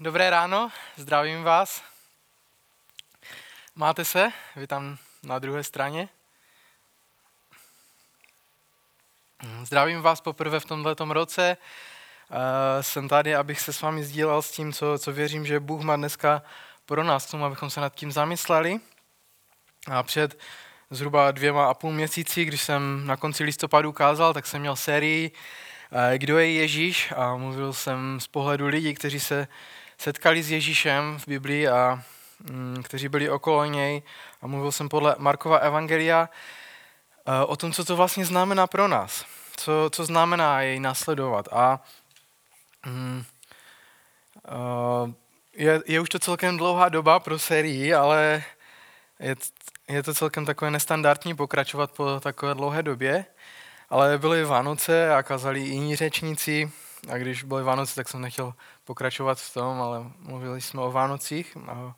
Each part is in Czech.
Dobré ráno, zdravím vás. Máte se? Vy tam na druhé straně. Zdravím vás poprvé v tomto roce. Uh, jsem tady, abych se s vámi sdílel s tím, co, co věřím, že Bůh má dneska pro nás, tomu, abychom se nad tím zamysleli. A před zhruba dvěma a půl měsíci, když jsem na konci listopadu ukázal, tak jsem měl sérii uh, Kdo je Ježíš a mluvil jsem z pohledu lidí, kteří se setkali s Ježíšem v Biblii a mm, kteří byli okolo něj a mluvil jsem podle Markova Evangelia eh, o tom, co to vlastně znamená pro nás, co, co znamená jej nasledovat. A mm, uh, je, je už to celkem dlouhá doba pro sérii, ale je, je to celkem takové nestandardní pokračovat po takové dlouhé době. Ale byly Vánoce a kazali jiní řečníci, a když byly Vánoce, tak jsem nechtěl pokračovat v tom, ale mluvili jsme o Vánocích. A,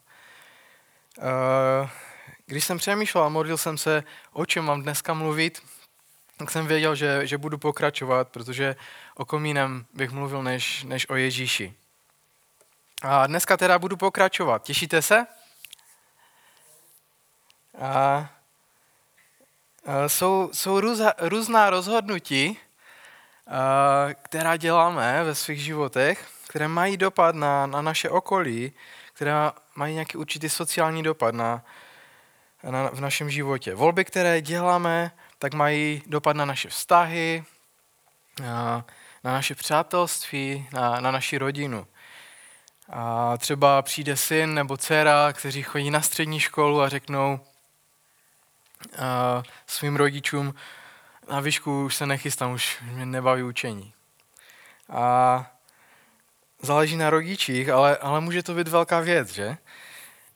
když jsem přemýšlel a modlil jsem se, o čem mám dneska mluvit, tak jsem věděl, že, že budu pokračovat, protože o kom jiném bych mluvil než, než o Ježíši. A dneska teda budu pokračovat. Těšíte se? A, a jsou, jsou různa, různá rozhodnutí, která děláme ve svých životech, které mají dopad na, na naše okolí, které mají nějaký určitý sociální dopad na, na, v našem životě. Volby, které děláme, tak mají dopad na naše vztahy, na, na naše přátelství, na, na naši rodinu. A třeba přijde syn nebo dcera, kteří chodí na střední školu a řeknou a, svým rodičům, na výšku už se nechystám, už mě nebaví učení. A záleží na rodičích, ale, ale může to být velká věc, že?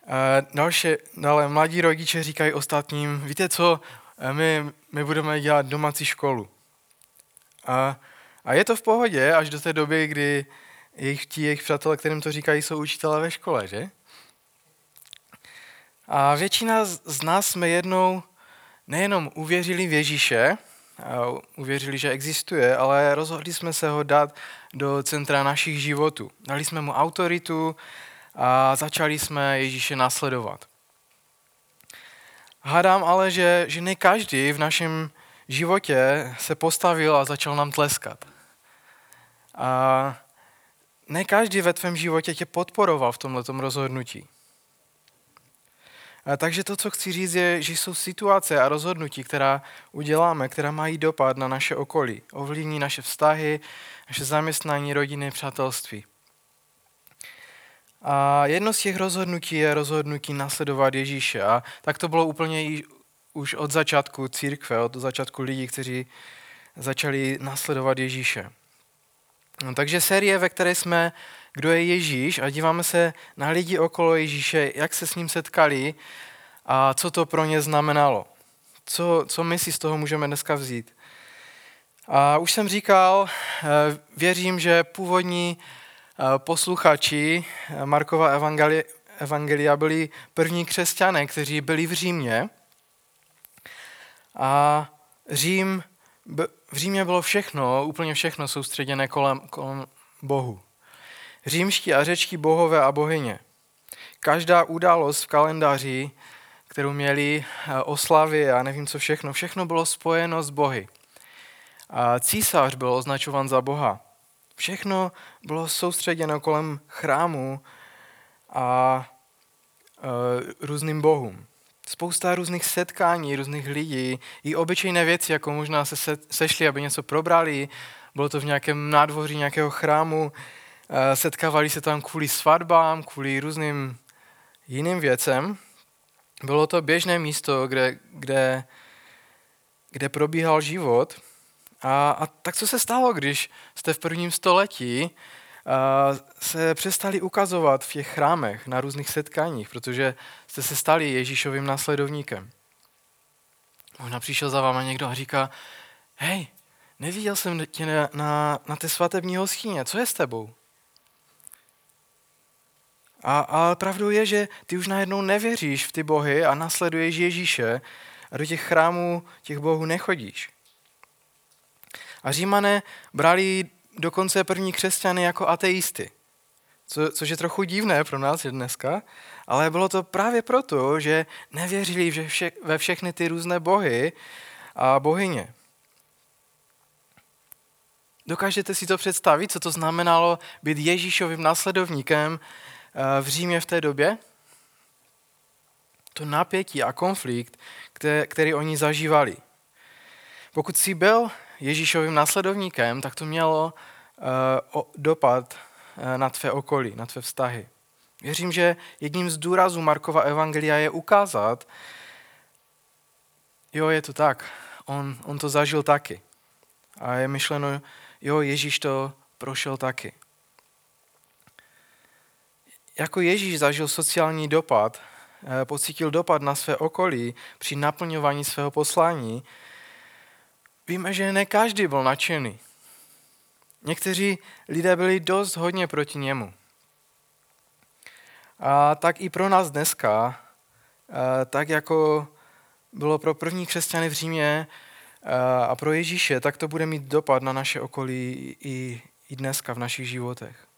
A další, dále mladí rodiče říkají ostatním, víte co, my, my budeme dělat domácí školu. A, a je to v pohodě až do té doby, kdy jejich, ti jejich přátelé, kterým to říkají, jsou učitelé ve škole, že? A většina z nás jsme jednou nejenom uvěřili v Ježíše, uvěřili, že existuje, ale rozhodli jsme se ho dát do centra našich životů. Dali jsme mu autoritu a začali jsme Ježíše nasledovat. Hádám ale, že, že ne každý v našem životě se postavil a začal nám tleskat. A ne každý ve tvém životě tě podporoval v tomto rozhodnutí. Takže to, co chci říct, je, že jsou situace a rozhodnutí, která uděláme, která mají dopad na naše okolí, ovlivní naše vztahy, naše zaměstnání, rodiny, přátelství. A jedno z těch rozhodnutí je rozhodnutí nasledovat Ježíše. A tak to bylo úplně už od začátku církve, od začátku lidí, kteří začali nasledovat Ježíše. No, takže série, ve které jsme kdo je Ježíš a díváme se na lidi okolo Ježíše, jak se s ním setkali a co to pro ně znamenalo. Co, co my si z toho můžeme dneska vzít. A už jsem říkal, eh, věřím, že původní eh, posluchači eh, Markova evangelia, byli první křesťané, kteří byli v Římě. A Řím, v Římě bylo všechno, úplně všechno soustředěné kolem, kolem Bohu římští a řečtí bohové a bohyně. Každá událost v kalendáři, kterou měli eh, oslavy a nevím co všechno, všechno bylo spojeno s bohy. A císař byl označován za boha. Všechno bylo soustředěno kolem chrámu a e, různým bohům. Spousta různých setkání, různých lidí, i obyčejné věci, jako možná se sešli, aby něco probrali, bylo to v nějakém nádvoří nějakého chrámu, Eh, setkávali se tam kvůli svatbám, kvůli různým jiným věcem. Bylo to běžné místo, kde, kde, kde probíhal život. A, a tak co se stalo, když jste v prvním století a, eh, se přestali ukazovat v těch chrámech na různých setkáních, protože jste se stali Ježíšovým následovníkem. Možná přišel za váma někdo a říká, hej, neviděl jsem tě na, na, na té svatební hoskině, co je s tebou? A, a pravdou je, že ty už najednou nevěříš v ty bohy a nasleduješ Ježíše a do těch chrámů těch bohů nechodíš. A římané brali dokonce první křesťany jako ateisty, co, což je trochu divné pro nás dneska, ale bylo to právě proto, že nevěřili ve, vše, ve všechny ty různé bohy a bohyně. Dokážete si to představit, co to znamenalo být Ježíšovým následovníkem v Římě v té době? To napětí a konflikt, který oni zažívali. Pokud jsi byl Ježíšovým následovníkem, tak to mělo uh, dopad uh, na tvé okolí, na tvé vztahy. Věřím, že jedním z důrazů Markova evangelia je ukázat, jo, je to tak, on, on to zažil taky. A je myšleno, jo, Ježíš to prošel taky. Jako Ježíš zažil sociální dopad, eh, pocítil dopad na své okolí při naplňování svého poslání, víme, že ne každý byl nadšený. Někteří lidé byli dost hodně proti němu. A tak i pro nás dneska, eh, tak jako bylo pro první křesťany v Římě eh, a pro Ježíše, tak to bude mít dopad na naše okolí i, i dneska v našich životech.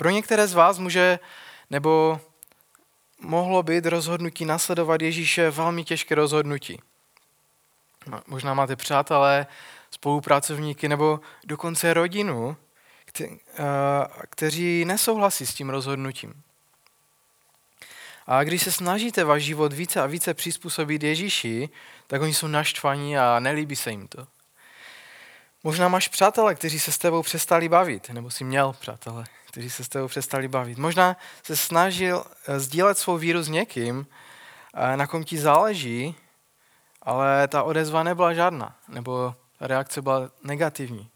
Pro některé z vás může nebo mohlo být rozhodnutí nasledovat Ježíše velmi těžké rozhodnutí. Možná máte přátelé, spolupracovníky nebo dokonce rodinu, kteří nesouhlasí s tím rozhodnutím. A když se snažíte váš život více a více přizpůsobit Ježíši, tak oni jsou naštvaní a nelíbí se jim to. Možná máš přátelé, kteří se s tebou přestali bavit, nebo jsi měl přátelé, kteří se s tebou přestali bavit. Možná se snažil eh, sdílet svou víru s někým, eh, na kom ti záleží, ale ta odezva nebyla žádná, nebo reakce byla negativní.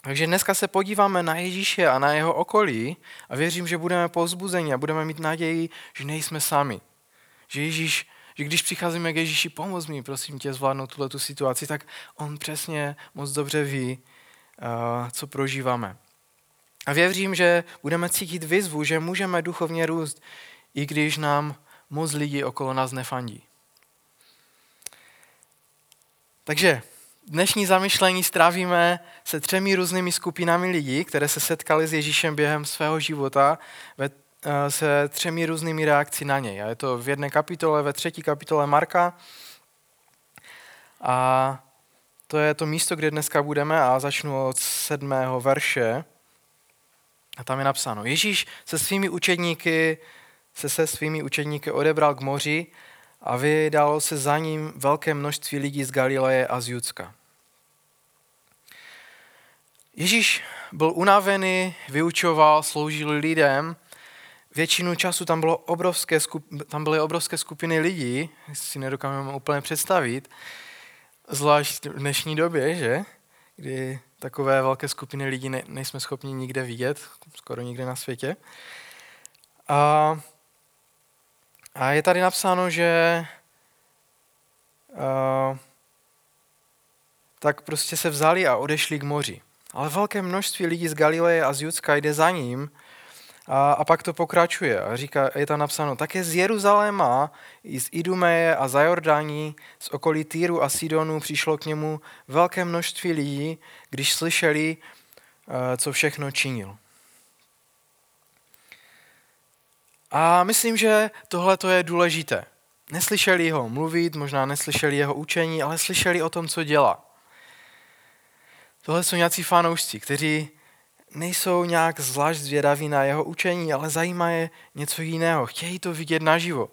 Takže dneska se podíváme na Ježíše a na jeho okolí a věřím, že budeme povzbuzeni a budeme mít naději, že nejsme sami. Že Ježíš, že když přicházíme k Ježíši, pomoz mi, prosím tě, zvládnout tuhle tu situaci, tak on přesně moc dobře ví, uh, co prožíváme. A věřím, že budeme cítit výzvu, že můžeme duchovně růst, i když nám moc lidí okolo nás nefandí. Takže dnešní zamyšlení strávíme se třemi různými skupinami lidí, které se setkali s Ježíšem během svého života ve, eh, se třemi různými reakcí na něj. A je to v jedné kapitole, ve třetí kapitole Marka. A to je to místo, kde dneska budeme a začnu od sedmého verše. A tam je napsáno, Ježíš se svými učedníky se se svými učedníky odebral k moři a vydalo se za ním velké množství lidí z Galileje a z Judska. Ježíš byl unavený, vyučoval, sloužil lidem. Většinu času tam, bylo obrovské tam byly obrovské skupiny lidí, si nedokážeme úplně představit, zvlášť v dnešní době, že? kdy takové velké skupiny lidí ne, nejsme schopni nikde vidět, skoro nikde na světě. A a je tady napsáno, že uh, tak prostě se vzali a odešli k moři. Ale velké množství lidí z Galileje a z Judska jde za ním a, a pak to pokračuje. A říká, je tam napsáno, také z Jeruzaléma, z Idumeje a za Jordání, z okolí Týru a Sidonu přišlo k němu velké množství lidí, když slyšeli, uh, co všechno činil. A myslím, že tohle to je důležité. Neslyšeli ho mluvit, možná neslyšeli jeho učení, ale slyšeli o tom, co dělá. Tohle jsou nějací fanoušci, kteří nejsou nějak zvlášť zvědaví na jeho učení, ale zajímá je něco jiného. Chtějí to vidět naživo.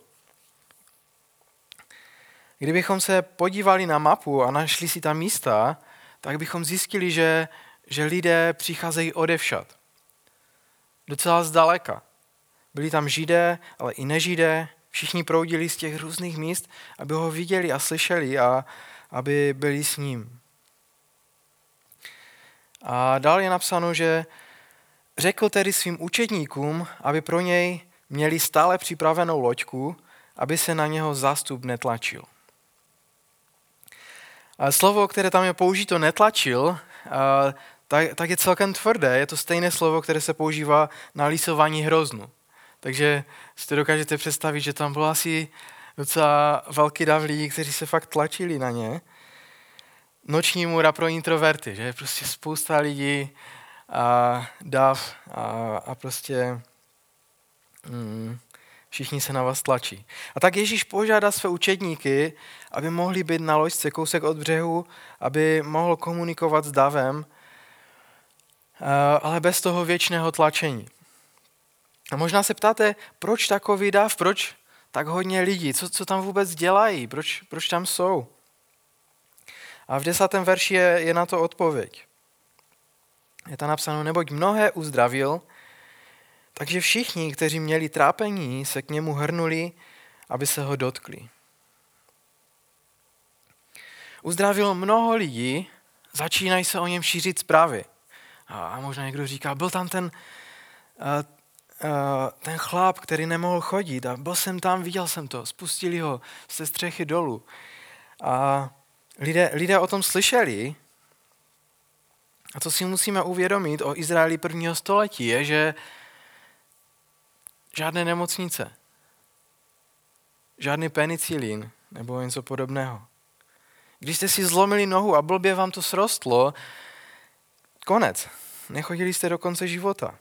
Kdybychom se podívali na mapu a našli si tam místa, tak bychom zjistili, že, že lidé přicházejí odevšad. Docela zdaleka. Byli tam židé, ale i nežidé. Všichni proudili z těch různých míst, aby ho viděli a slyšeli a aby byli s ním. A dál je napsáno, že řekl tedy svým učedníkům, aby pro něj měli stále připravenou loďku, aby se na něho zástup netlačil. A slovo, které tam je použito netlačil, tak, tak je celkem tvrdé. Je to stejné slovo, které se používá na lisování hroznu. Takže si to dokážete představit, že tam bylo asi docela velký dav lidí, kteří se fakt tlačili na ně. Noční můra pro introverty, že prostě spousta lidí a dav a, a prostě mm, všichni se na vás tlačí. A tak Ježíš požádá své učedníky, aby mohli být na loďce kousek od břehu, aby mohl komunikovat s davem, ale bez toho věčného tlačení. A možná se ptáte, proč takový dav, proč tak hodně lidí, co, co tam vůbec dělají, proč, proč tam jsou. A v desátém verši je, je na to odpověď. Je tam napsáno, neboť mnohé uzdravil, takže všichni, kteří měli trápení, se k němu hrnuli, aby se ho dotkli. Uzdravil mnoho lidí, začínají se o něm šířit zprávy. A možná někdo říká, byl tam ten, eh, eh, ten chlap, který nemohl chodit a byl jsem tam, viděl jsem to, spustili ho ze střechy dolů. A lidé, lidé o tom slyšeli a co si musíme uvědomit o Izraeli prvního století je, že žádné nemocnice, žádný penicilín nebo něco podobného. Když jste si zlomili nohu a blbě vám to srostlo, konec. Nechodili jste do konce života.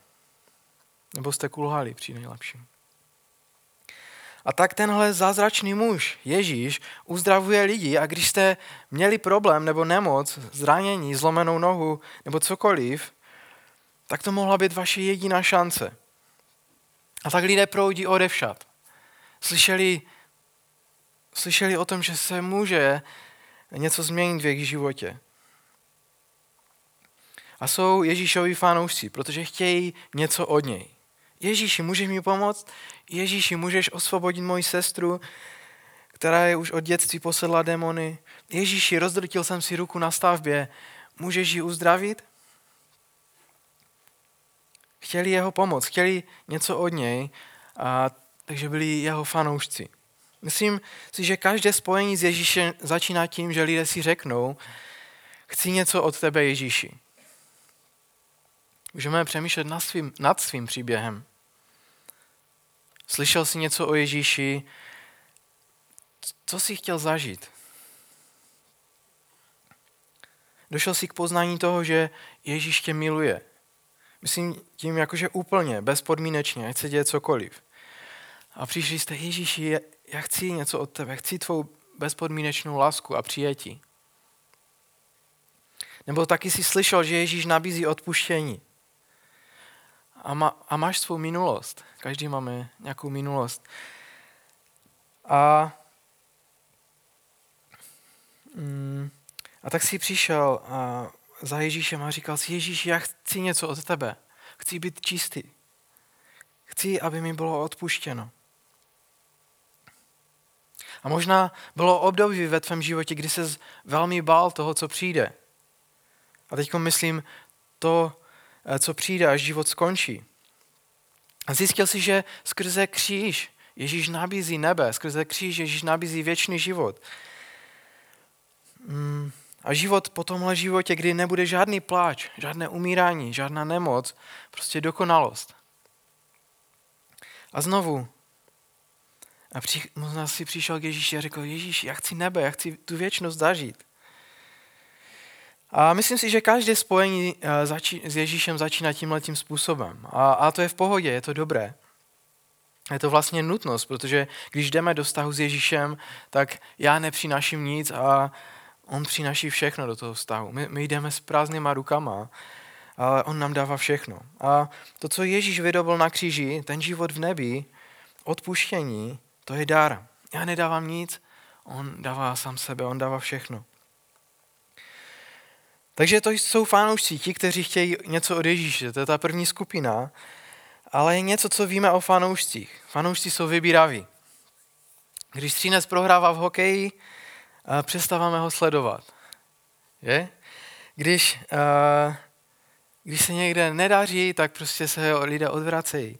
Nebo jste kulhali při nejlepším. A tak tenhle zázračný muž, Ježíš, uzdravuje lidi a když jste měli problém nebo nemoc, zranění, zlomenou nohu nebo cokoliv, tak to mohla být vaše jediná šance. A tak lidé proudí odevšat. Slyšeli, slyšeli o tom, že se může něco změnit v jejich životě. A jsou Ježíšovi fanoušci, protože chtějí něco od něj. Ježíši, můžeš mi pomoct? Ježíši, můžeš osvobodit moji sestru, která je už od dětství posedla démony? Ježíši, rozdrtil jsem si ruku na stavbě, můžeš ji uzdravit? Chtěli jeho pomoc, chtěli něco od něj, a, takže byli jeho fanoušci. Myslím si, že každé spojení s Ježíšem začíná tím, že lidé si řeknou, chci něco od tebe, Ježíši. Můžeme přemýšlet nad svým, nad svým příběhem. Slyšel jsi něco o Ježíši? Co jsi chtěl zažít? Došel jsi k poznání toho, že Ježíš tě miluje. Myslím tím jakože úplně, bezpodmínečně, ať se děje cokoliv. A přišli jste, Ježíši, já chci něco od tebe, chci tvou bezpodmínečnou lásku a přijetí. Nebo taky si slyšel, že Ježíš nabízí odpuštění a, má, a máš svou minulost. Každý máme nějakou minulost. A, mm, a tak si přišel a za Ježíšem a říkal si, Ježíš, já chci něco od tebe. Chci být čistý. Chci, aby mi bylo odpuštěno. A možná bylo období ve tvém životě, kdy se velmi bál toho, co přijde. A teď myslím to, co přijde, až život skončí. A zjistil si, že skrze kříž Ježíš nabízí nebe, skrze kříž Ježíš nabízí věčný život. Mm, a život po tomhle životě, kdy nebude žádný pláč, žádné umírání, žádná nemoc, prostě dokonalost. A znovu, a při, možná si přišel k Ježíši a řekl, Ježíš, já chci nebe, já chci tu věčnost zažít. A myslím si, že každé spojení eh, s Ježíšem začíná tímhle tím způsobem. A, a to je v pohodě, je to dobré. Je to vlastně nutnost, protože když jdeme do vztahu s Ježíšem, tak já nepřináším nic a on přináší všechno do toho vztahu. My, my jdeme s prázdnýma rukama, ale on nám dává všechno. A to, co Ježíš vydobil na kříži, ten život v nebi, odpuštění, to je dar. Já nedávám nic, on dává sám sebe, on dává všechno. Takže to jsou fanoušci, ti, kteří chtějí něco od Ježíše, to je ta první skupina, ale je něco, co víme o fanoušcích. Fanoušci jsou vybíraví. Když Střínec prohrává v hokeji, eh, přestáváme ho sledovat. Je? Když, uh, když se někde nedaří, tak prostě se lidé odvracejí.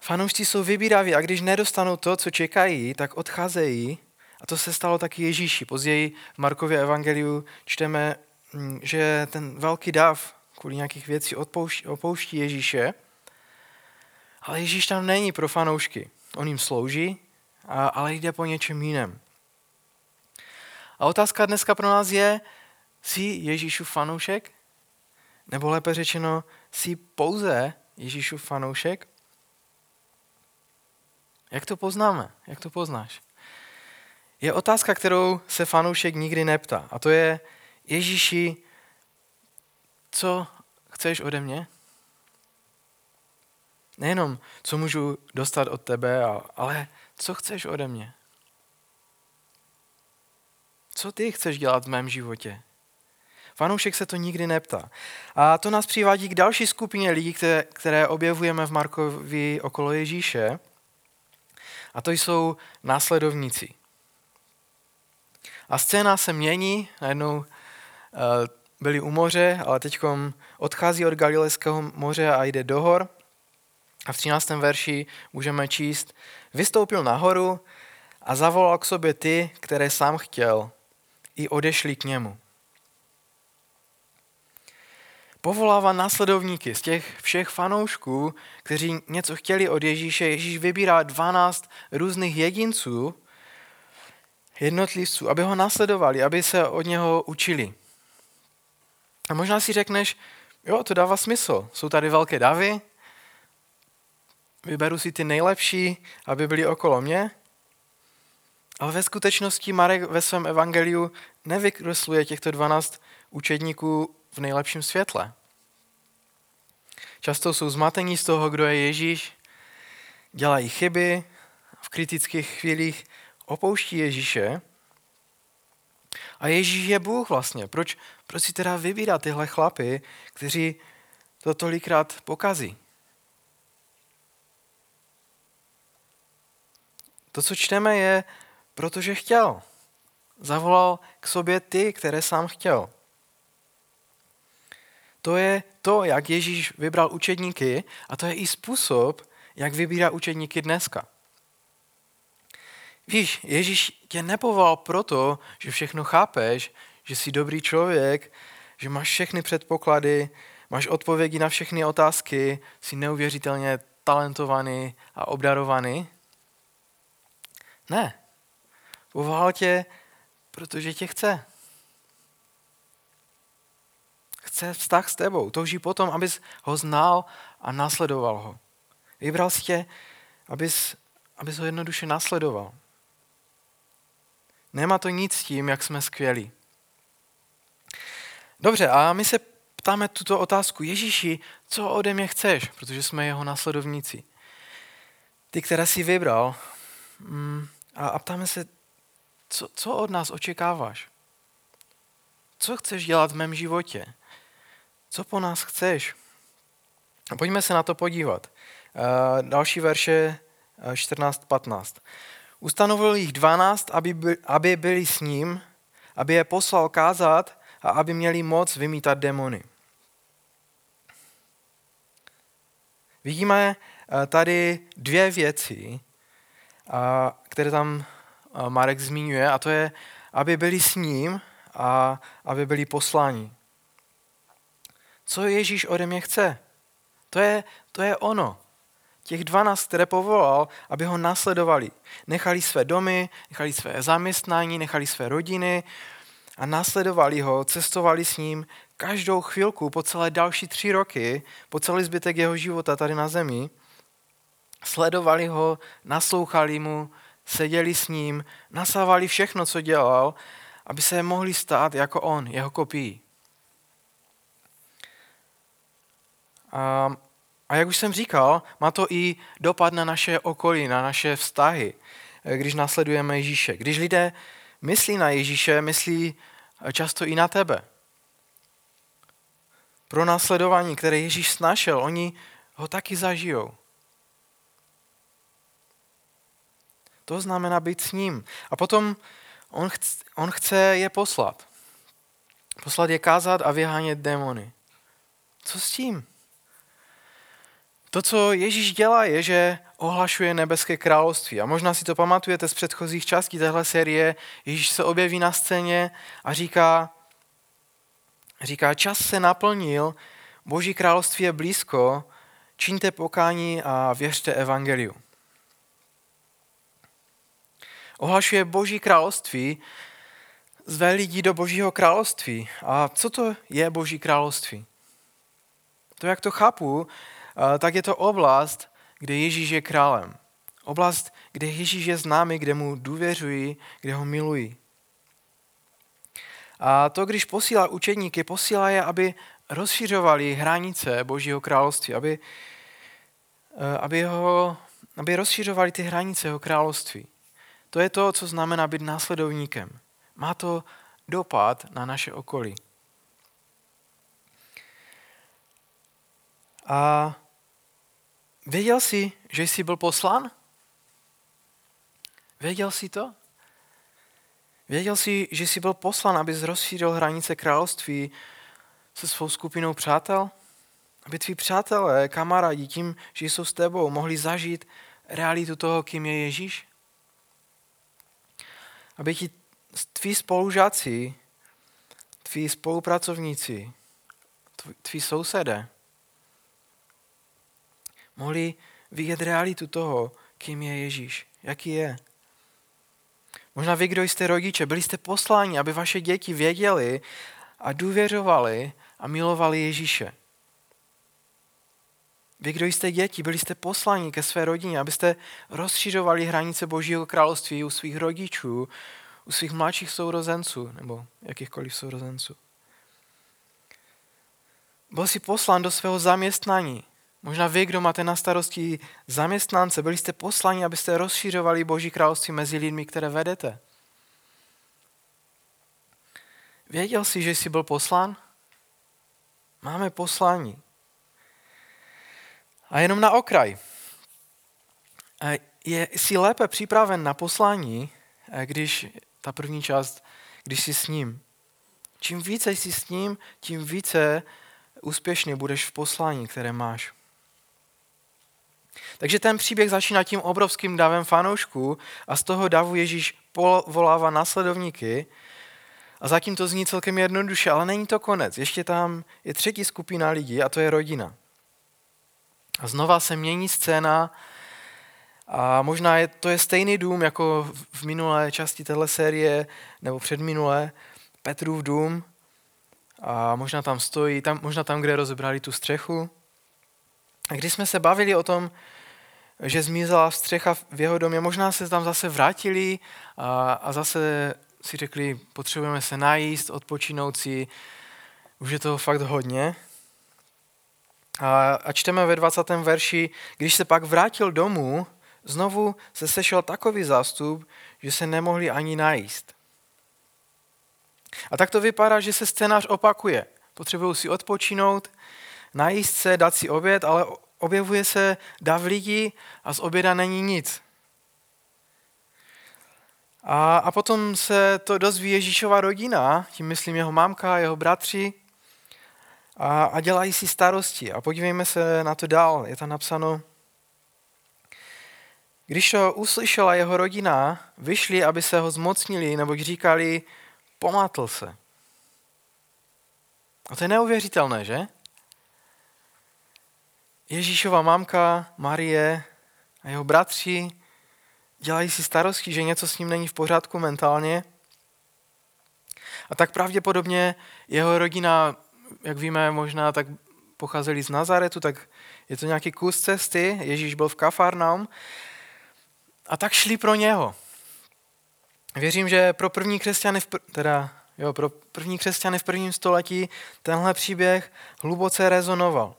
Fanoušci jsou vybíraví a když nedostanou to, co čekají, tak odcházejí. A to se stalo taky Ježíši. Později v Markově evangeliu čteme že ten velký dav kvůli nějakých věcí odpouští, opouští Ježíše, ale Ježíš tam není pro fanoušky. On jim slouží, ale jde po něčem jiném. A otázka dneska pro nás je, jsi Ježíšu fanoušek? Nebo lépe řečeno, jsi pouze Ježíšův fanoušek? Jak to poznáme? Jak to poznáš? Je otázka, kterou se fanoušek nikdy neptá. A to je, Ježíši, co chceš ode mě? Nejenom, co můžu dostat od tebe, ale co chceš ode mě? Co ty chceš dělat v mém životě? Fanoušek se to nikdy neptá. A to nás přivádí k další skupině lidí, které, které objevujeme v Markovi okolo Ježíše. A to jsou následovníci. A scéna se mění, najednou byli u moře, ale teď odchází od Galilejského moře a jde do hor. A v 13. verši můžeme číst, vystoupil nahoru a zavolal k sobě ty, které sám chtěl, i odešli k němu. Povolává následovníky z těch všech fanoušků, kteří něco chtěli od Ježíše. Ježíš vybírá 12 různých jedinců, jednotlivců, aby ho následovali, aby se od něho učili. A možná si řekneš, jo, to dává smysl. Jsou tady velké davy, vyberu si ty nejlepší, aby byli okolo mě. Ale ve skutečnosti Marek ve svém evangeliu nevykresluje těchto 12 učedníků v nejlepším světle. Často jsou zmatení z toho, kdo je Ježíš, dělají chyby, v kritických chvílích opouští Ježíše. A Ježíš je Bůh vlastně. Proč, proč si teda vybírá tyhle chlapy, kteří to tolikrát pokazí? To, co čteme, je, protože chtěl. Zavolal k sobě ty, které sám chtěl. To je to, jak Ježíš vybral učedníky a to je i způsob, jak vybírá učedníky dneska. Víš, Ježíš tě nepovolal proto, že všechno chápeš, že jsi dobrý člověk, že máš všechny předpoklady, máš odpovědi na všechny otázky, jsi neuvěřitelně talentovaný a obdarovaný. Ne. Povolal tě, protože tě chce. Chce vztah s tebou. Touží potom, abys ho znal a následoval ho. Vybral si tě, abys, abys ho jednoduše následoval. Nemá to nic s tím, jak jsme skvělí. Dobře, a my se ptáme tuto otázku. Ježíši, co ode mě chceš? Protože jsme jeho následovníci. Ty, které jsi vybral. Mm, a, a ptáme se, co, co od nás očekáváš? Co chceš dělat v mém životě? Co po nás chceš? A pojďme se na to podívat. Uh, další verše 14-15. Ustanovil jich 12, aby, by, aby byli s ním, aby je poslal kázat a aby měli moc vymítat demony. Vidíme tady dvě věci, které tam Marek zmiňuje, a to je, aby byli s ním a aby byli posláni. Co Ježíš ode mě chce? To je, to je ono. Těch dvanáct, které povolal, aby ho následovali. Nechali své domy, nechali své zaměstnání, nechali své rodiny a následovali ho, cestovali s ním každou chvilku po celé další tři roky, po celý zbytek jeho života tady na zemi. Sledovali ho, naslouchali mu, seděli s ním, nasávali všechno, co dělal, aby se mohli stát jako on, jeho kopií. A, a jak už jsem říkal, má to i dopad na naše okolí, na naše vztahy, když následujeme Ježíše. Když lidé myslí na Ježíše, myslí často i na tebe. Pro následování, které Ježíš snašel, oni ho taky zažijou. To znamená být s ním. A potom on chce, on chce je poslat. Poslat je kázat a vyhánět démony. Co s tím? To, co Ježíš dělá, je, že ohlašuje nebeské království. A možná si to pamatujete z předchozích částí téhle série. Ježíš se objeví na scéně a říká, říká, čas se naplnil, Boží království je blízko, čiňte pokání a věřte evangeliu ohlašuje Boží království, zve lidi do Božího království. A co to je Boží království? to, jak to chápu, tak je to oblast, kde Ježíš je králem. Oblast, kde Ježíš je známý, kde mu důvěřují, kde ho milují. A to, když posílá učedníky, posílá je, aby rozšiřovali hranice Božího království, aby, eh, aby, ho, aby rozšiřovali ty hranice jeho království. To je to, co znamená být následovníkem. Má to dopad na naše okolí. A věděl jsi, že jsi byl poslán? Věděl jsi to? Věděl jsi, že jsi byl poslan, aby rozšířil hranice království se svou skupinou přátel? Aby tví přátelé, kamarádi tím, že jsou s tebou, mohli zažít realitu toho, kým je Ježíš? Aby ti tví spolužáci, tví spolupracovníci, tví sousedé mohli vidět realitu toho, kým je Ježíš, jaký je. Možná vy, kdo jste rodiče, byli jste posláni, aby vaše děti věděli a důvěřovali a milovali Ježíše. Vy, kdo jste děti, byli jste posláni ke své rodině, abyste rozšiřovali hranice Božího království u svých rodičů, u svých mladších sourozenců nebo jakýchkoliv sourozenců. Byl jsi poslán do svého zaměstnání. Možná vy, kdo máte na starosti zaměstnance, byli jste poslani, abyste rozšiřovali Boží království mezi lidmi, které vedete. Věděl jsi, že jsi byl poslán? Máme poslání. A jenom na okraj. Je, jsi lépe připraven na poslání, když ta první část, když jsi s ním. Čím více jsi s ním, tím více úspěšně budeš v poslání, které máš. Takže ten příběh začíná tím obrovským davem fanoušků a z toho davu Ježíš volává následovníky a zatím to zní celkem jednoduše, ale není to konec. Ještě tam je třetí skupina lidí a to je rodina. A znova se mění scéna a možná je, to je stejný dům jako v minulé části téhle série nebo předminulé, Petrův dům a možná tam stojí, tam, možná tam, kde rozebrali tu střechu. A když jsme se bavili o tom, že zmizela střecha v jeho domě. Možná se tam zase vrátili a, a zase si řekli, potřebujeme se najíst, odpočinout si. Už je toho fakt hodně. A, a čteme ve 20. verši, když se pak vrátil domů, znovu se sešel takový zástup, že se nemohli ani najíst. A tak to vypadá, že se scénář opakuje. Potřebují si odpočinout, najíst se, dát si oběd, ale objevuje se dav lidí a z oběda není nic. A, a potom se to dozví Ježíšova rodina, tím myslím jeho mámka, jeho bratři, a, a dělají si starosti. A podívejme se na to dál. Je tam napsáno, když to uslyšela jeho rodina, vyšli, aby se ho zmocnili, nebo říkali, pomátl se. A to je neuvěřitelné, že? Ježíšova mamka, Marie a jeho bratři dělají si starosti, že něco s ním není v pořádku mentálně. A tak pravděpodobně jeho rodina, jak víme, možná tak pocházeli z Nazaretu, tak je to nějaký kus cesty, Ježíš byl v Kafarnaum a tak šli pro něho. Věřím, že pro první křesťany, v pr- teda, jo, pro první křesťany v prvním století tenhle příběh hluboce rezonoval.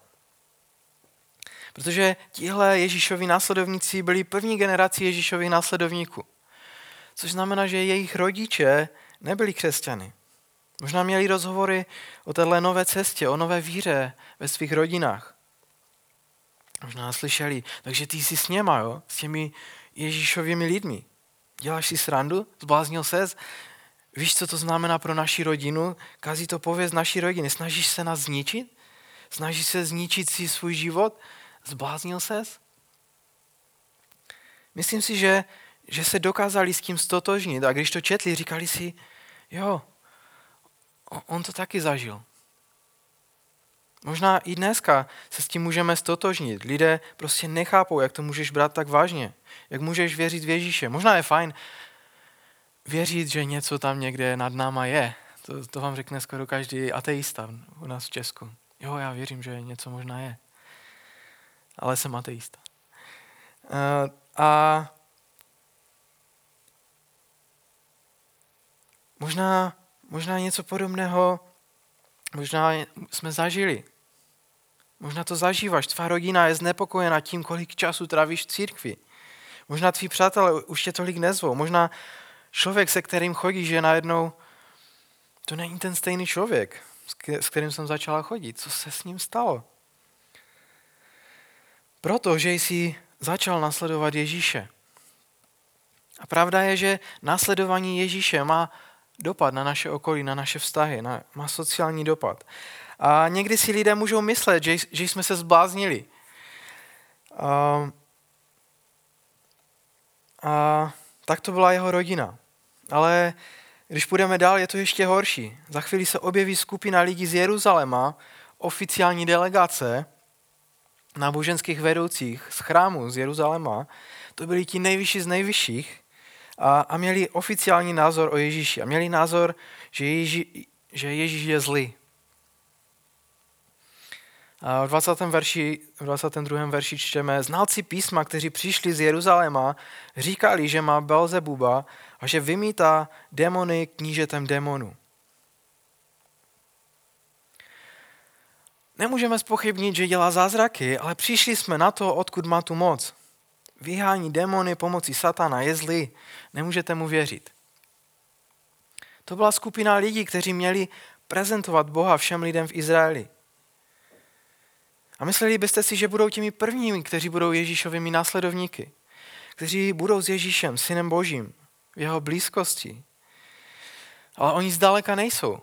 Protože tihle Ježíšovi následovníci byli první generaci Ježíšových následovníků. Což znamená, že jejich rodiče nebyli křesťany. Možná měli rozhovory o téhle nové cestě, o nové víře ve svých rodinách. Možná slyšeli, takže ty jsi s něma, jo? s těmi Ježíšovými lidmi. Děláš si srandu? Zbláznil ses? Víš, co to znamená pro naši rodinu? Kazí to pověst naší rodiny. Snažíš se nás zničit? Snažíš se zničit si svůj život? Zbláznil ses? Myslím si, že, že se dokázali s tím stotožnit a když to četli, říkali si, jo, on to taky zažil. Možná i dneska se s tím můžeme stotožnit. Lidé prostě nechápou, jak to můžeš brát tak vážně. Jak můžeš věřit v Ježíše. Možná je fajn věřit, že něco tam někde nad náma je. To, to vám řekne skoro každý ateista u nás v Česku. Jo, já věřím, že něco možná je. Ale jsem ateista. Uh, a možná, možná něco podobného možná jsme zažili. Možná to zažíváš. Tvá rodina je znepokojena tím, kolik času trávíš v církvi. Možná tví přátelé už tě tolik nezvou. Možná člověk, se kterým chodíš, že najednou to není ten stejný člověk, s kterým jsem začala chodit. Co se s ním stalo? Protože jsi začal nasledovat Ježíše. A pravda je, že následování Ježíše má dopad na naše okolí, na naše vztahy, na, má sociální dopad. A někdy si lidé můžou myslet, že, že jsme se zbláznili. A, a tak to byla jeho rodina. Ale když půjdeme dál, je to ještě horší. Za chvíli se objeví skupina lidí z Jeruzaléma, oficiální delegace náboženských vedoucích z chrámu z Jeruzaléma. To byli ti nejvyšší z nejvyšších a, a měli oficiální názor o Ježíši. A měli názor, že, Ježí, že Ježíš je zlý. A v 20. Verši, v 22. verši čteme, znalci písma, kteří přišli z Jeruzaléma, říkali, že má Belzebuba a že vymítá demony knížetem demonu. Nemůžeme spochybnit, že dělá zázraky, ale přišli jsme na to, odkud má tu moc. Vyhání demony pomocí satana, je zlý, nemůžete mu věřit. To byla skupina lidí, kteří měli prezentovat Boha všem lidem v Izraeli. A mysleli byste si, že budou těmi prvními, kteří budou Ježíšovými následovníky, kteří budou s Ježíšem, synem Božím, v jeho blízkosti. Ale oni zdaleka nejsou.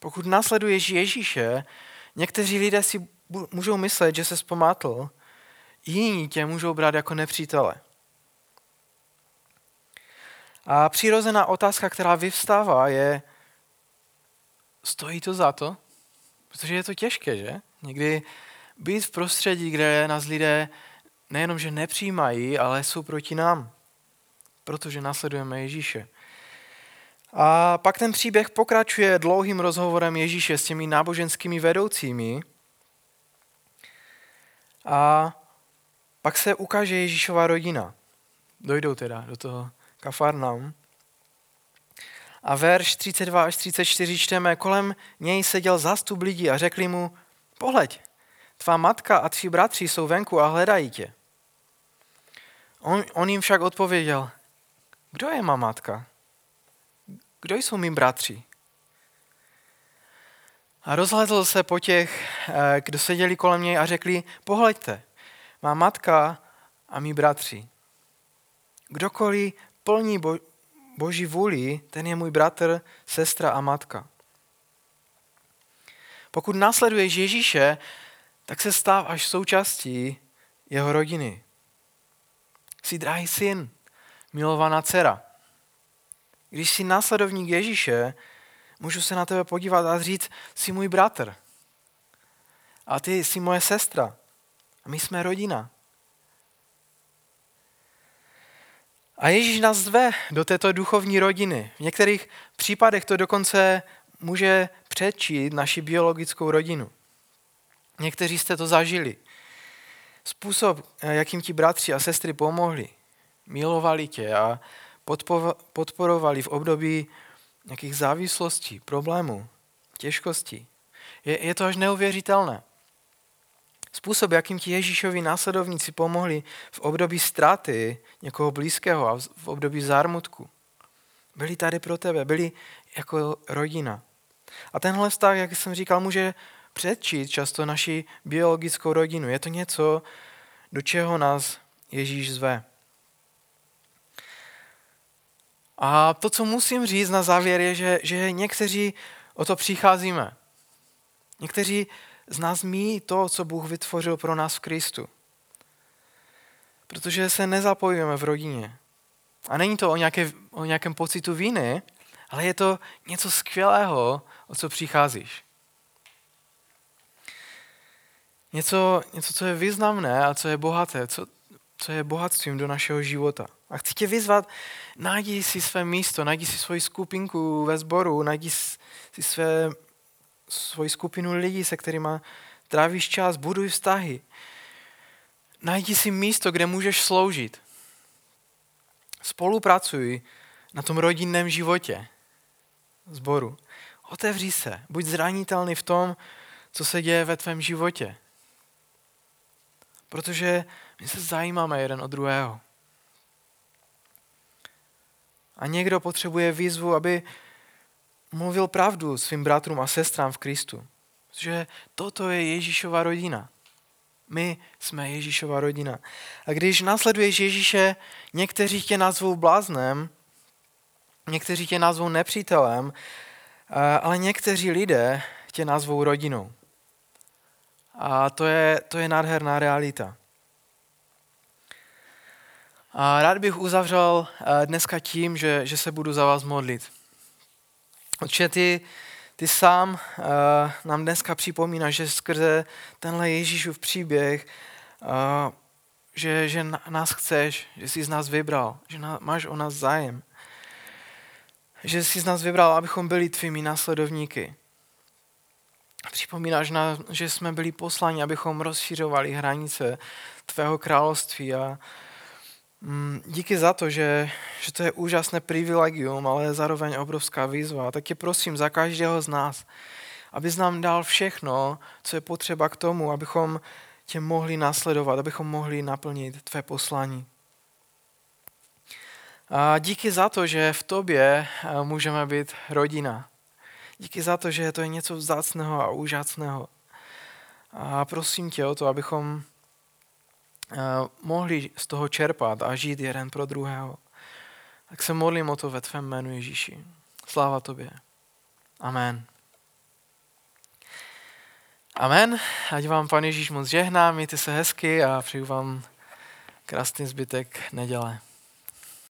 Pokud následuješ Ježíše, někteří lidé si můžou myslet, že se zpomátl, jiní tě můžou brát jako nepřítele. A přirozená otázka, která vyvstává, je, stojí to za to? Protože je to těžké, že? Někdy být v prostředí, kde nás lidé nejenom, že nepřijímají, ale jsou proti nám, protože následujeme Ježíše. A pak ten příběh pokračuje dlouhým rozhovorem Ježíše s těmi náboženskými vedoucími. A pak se ukáže Ježíšova rodina. Dojdou teda do toho Kafarnaum. A verš 32 až 34 čteme, kolem něj seděl zástup lidí a řekli mu, pohleď, tvá matka a tví bratři jsou venku a hledají tě. On, on jim však odpověděl, kdo je má matka? Kdo jsou mým bratři? A rozhledl se po těch, eh, kdo seděli kolem něj a řekli, pohleďte, má matka a mý bratři. Kdokoliv plní bo, boží vůli, ten je můj bratr, sestra a matka. Pokud následuješ Ježíše, tak se stáváš součástí jeho rodiny. Jsi drahý syn, milovaná dcera. Když jsi následovník Ježíše, můžu se na tebe podívat a říct, jsi můj bratr. A ty jsi moje sestra. A my jsme rodina. A Ježíš nás zve do této duchovní rodiny. V některých případech to dokonce může předčít naši biologickou rodinu. Někteří jste to zažili. Způsob, jakým ti bratři a sestry pomohli, milovali tě a podporovali v období nějakých závislostí, problémů, těžkostí. Je, je to až neuvěřitelné. Způsob, jakým ti Ježíšovi následovníci pomohli v období ztráty někoho blízkého a v období zármutku. Byli tady pro tebe, byli jako rodina. A tenhle vztah, jak jsem říkal, může předčít často naši biologickou rodinu. Je to něco, do čeho nás Ježíš zve. A to, co musím říct na závěr, je, že, že někteří o to přicházíme. Někteří z nás mí to, co Bůh vytvořil pro nás v Kristu. Protože se nezapojujeme v rodině. A není to o, nějaké, o nějakém pocitu viny, ale je to něco skvělého, o co přicházíš. Něco, něco, co je významné a co je bohaté, co, co je bohatstvím do našeho života. A chci tě vyzvat, najdi si své místo, najdi si svoji skupinku ve sboru, najdi si své svoji skupinu lidí, se kterými trávíš čas, buduj vztahy. Najdi si místo, kde můžeš sloužit. Spolupracuj na tom rodinném životě zboru. Otevři se, buď zranitelný v tom, co se děje ve tvém životě. Protože my se zajímáme jeden o druhého. A někdo potřebuje výzvu, aby mluvil pravdu svým bratrům a sestrám v Kristu. Že toto je Ježíšova rodina. My jsme Ježíšova rodina. A když následuješ Ježíše, někteří tě nazvou bláznem, někteří tě nazvou nepřítelem, ale někteří lidé tě nazvou rodinou. A to je, to je nádherná realita. A rád bych uzavřel dneska tím, že, že se budu za vás modlit. Otče, ty, ty sám uh, nám dneska připomínáš, že skrze tenhle Ježíšův příběh, uh, že, že nás chceš, že jsi z nás vybral, že na, máš o nás zájem. Že jsi z nás vybral, abychom byli tvými následovníky. Připomínáš nám, že jsme byli posláni, abychom rozšířovali hranice tvého království a, Mm, díky za to, že, že to je úžasné privilegium, ale zároveň obrovská výzva. Tak tě prosím za každého z nás, abys nám dal všechno, co je potřeba k tomu, abychom tě mohli nasledovat, abychom mohli naplnit tvé poslání. A díky za to, že v tobě eh, můžeme být rodina. Díky za to, že to je něco vzácného a úžasného. A prosím tě o to, abychom Eh, mohli z toho čerpat a žít jeden pro druhého. Tak se modlím o to ve tvém jménu Ježíši. Sláva tobě. Amen. Amen. Ať vám Pan Ježíš moc žehná, mějte se hezky a přeju vám krásný zbytek neděle.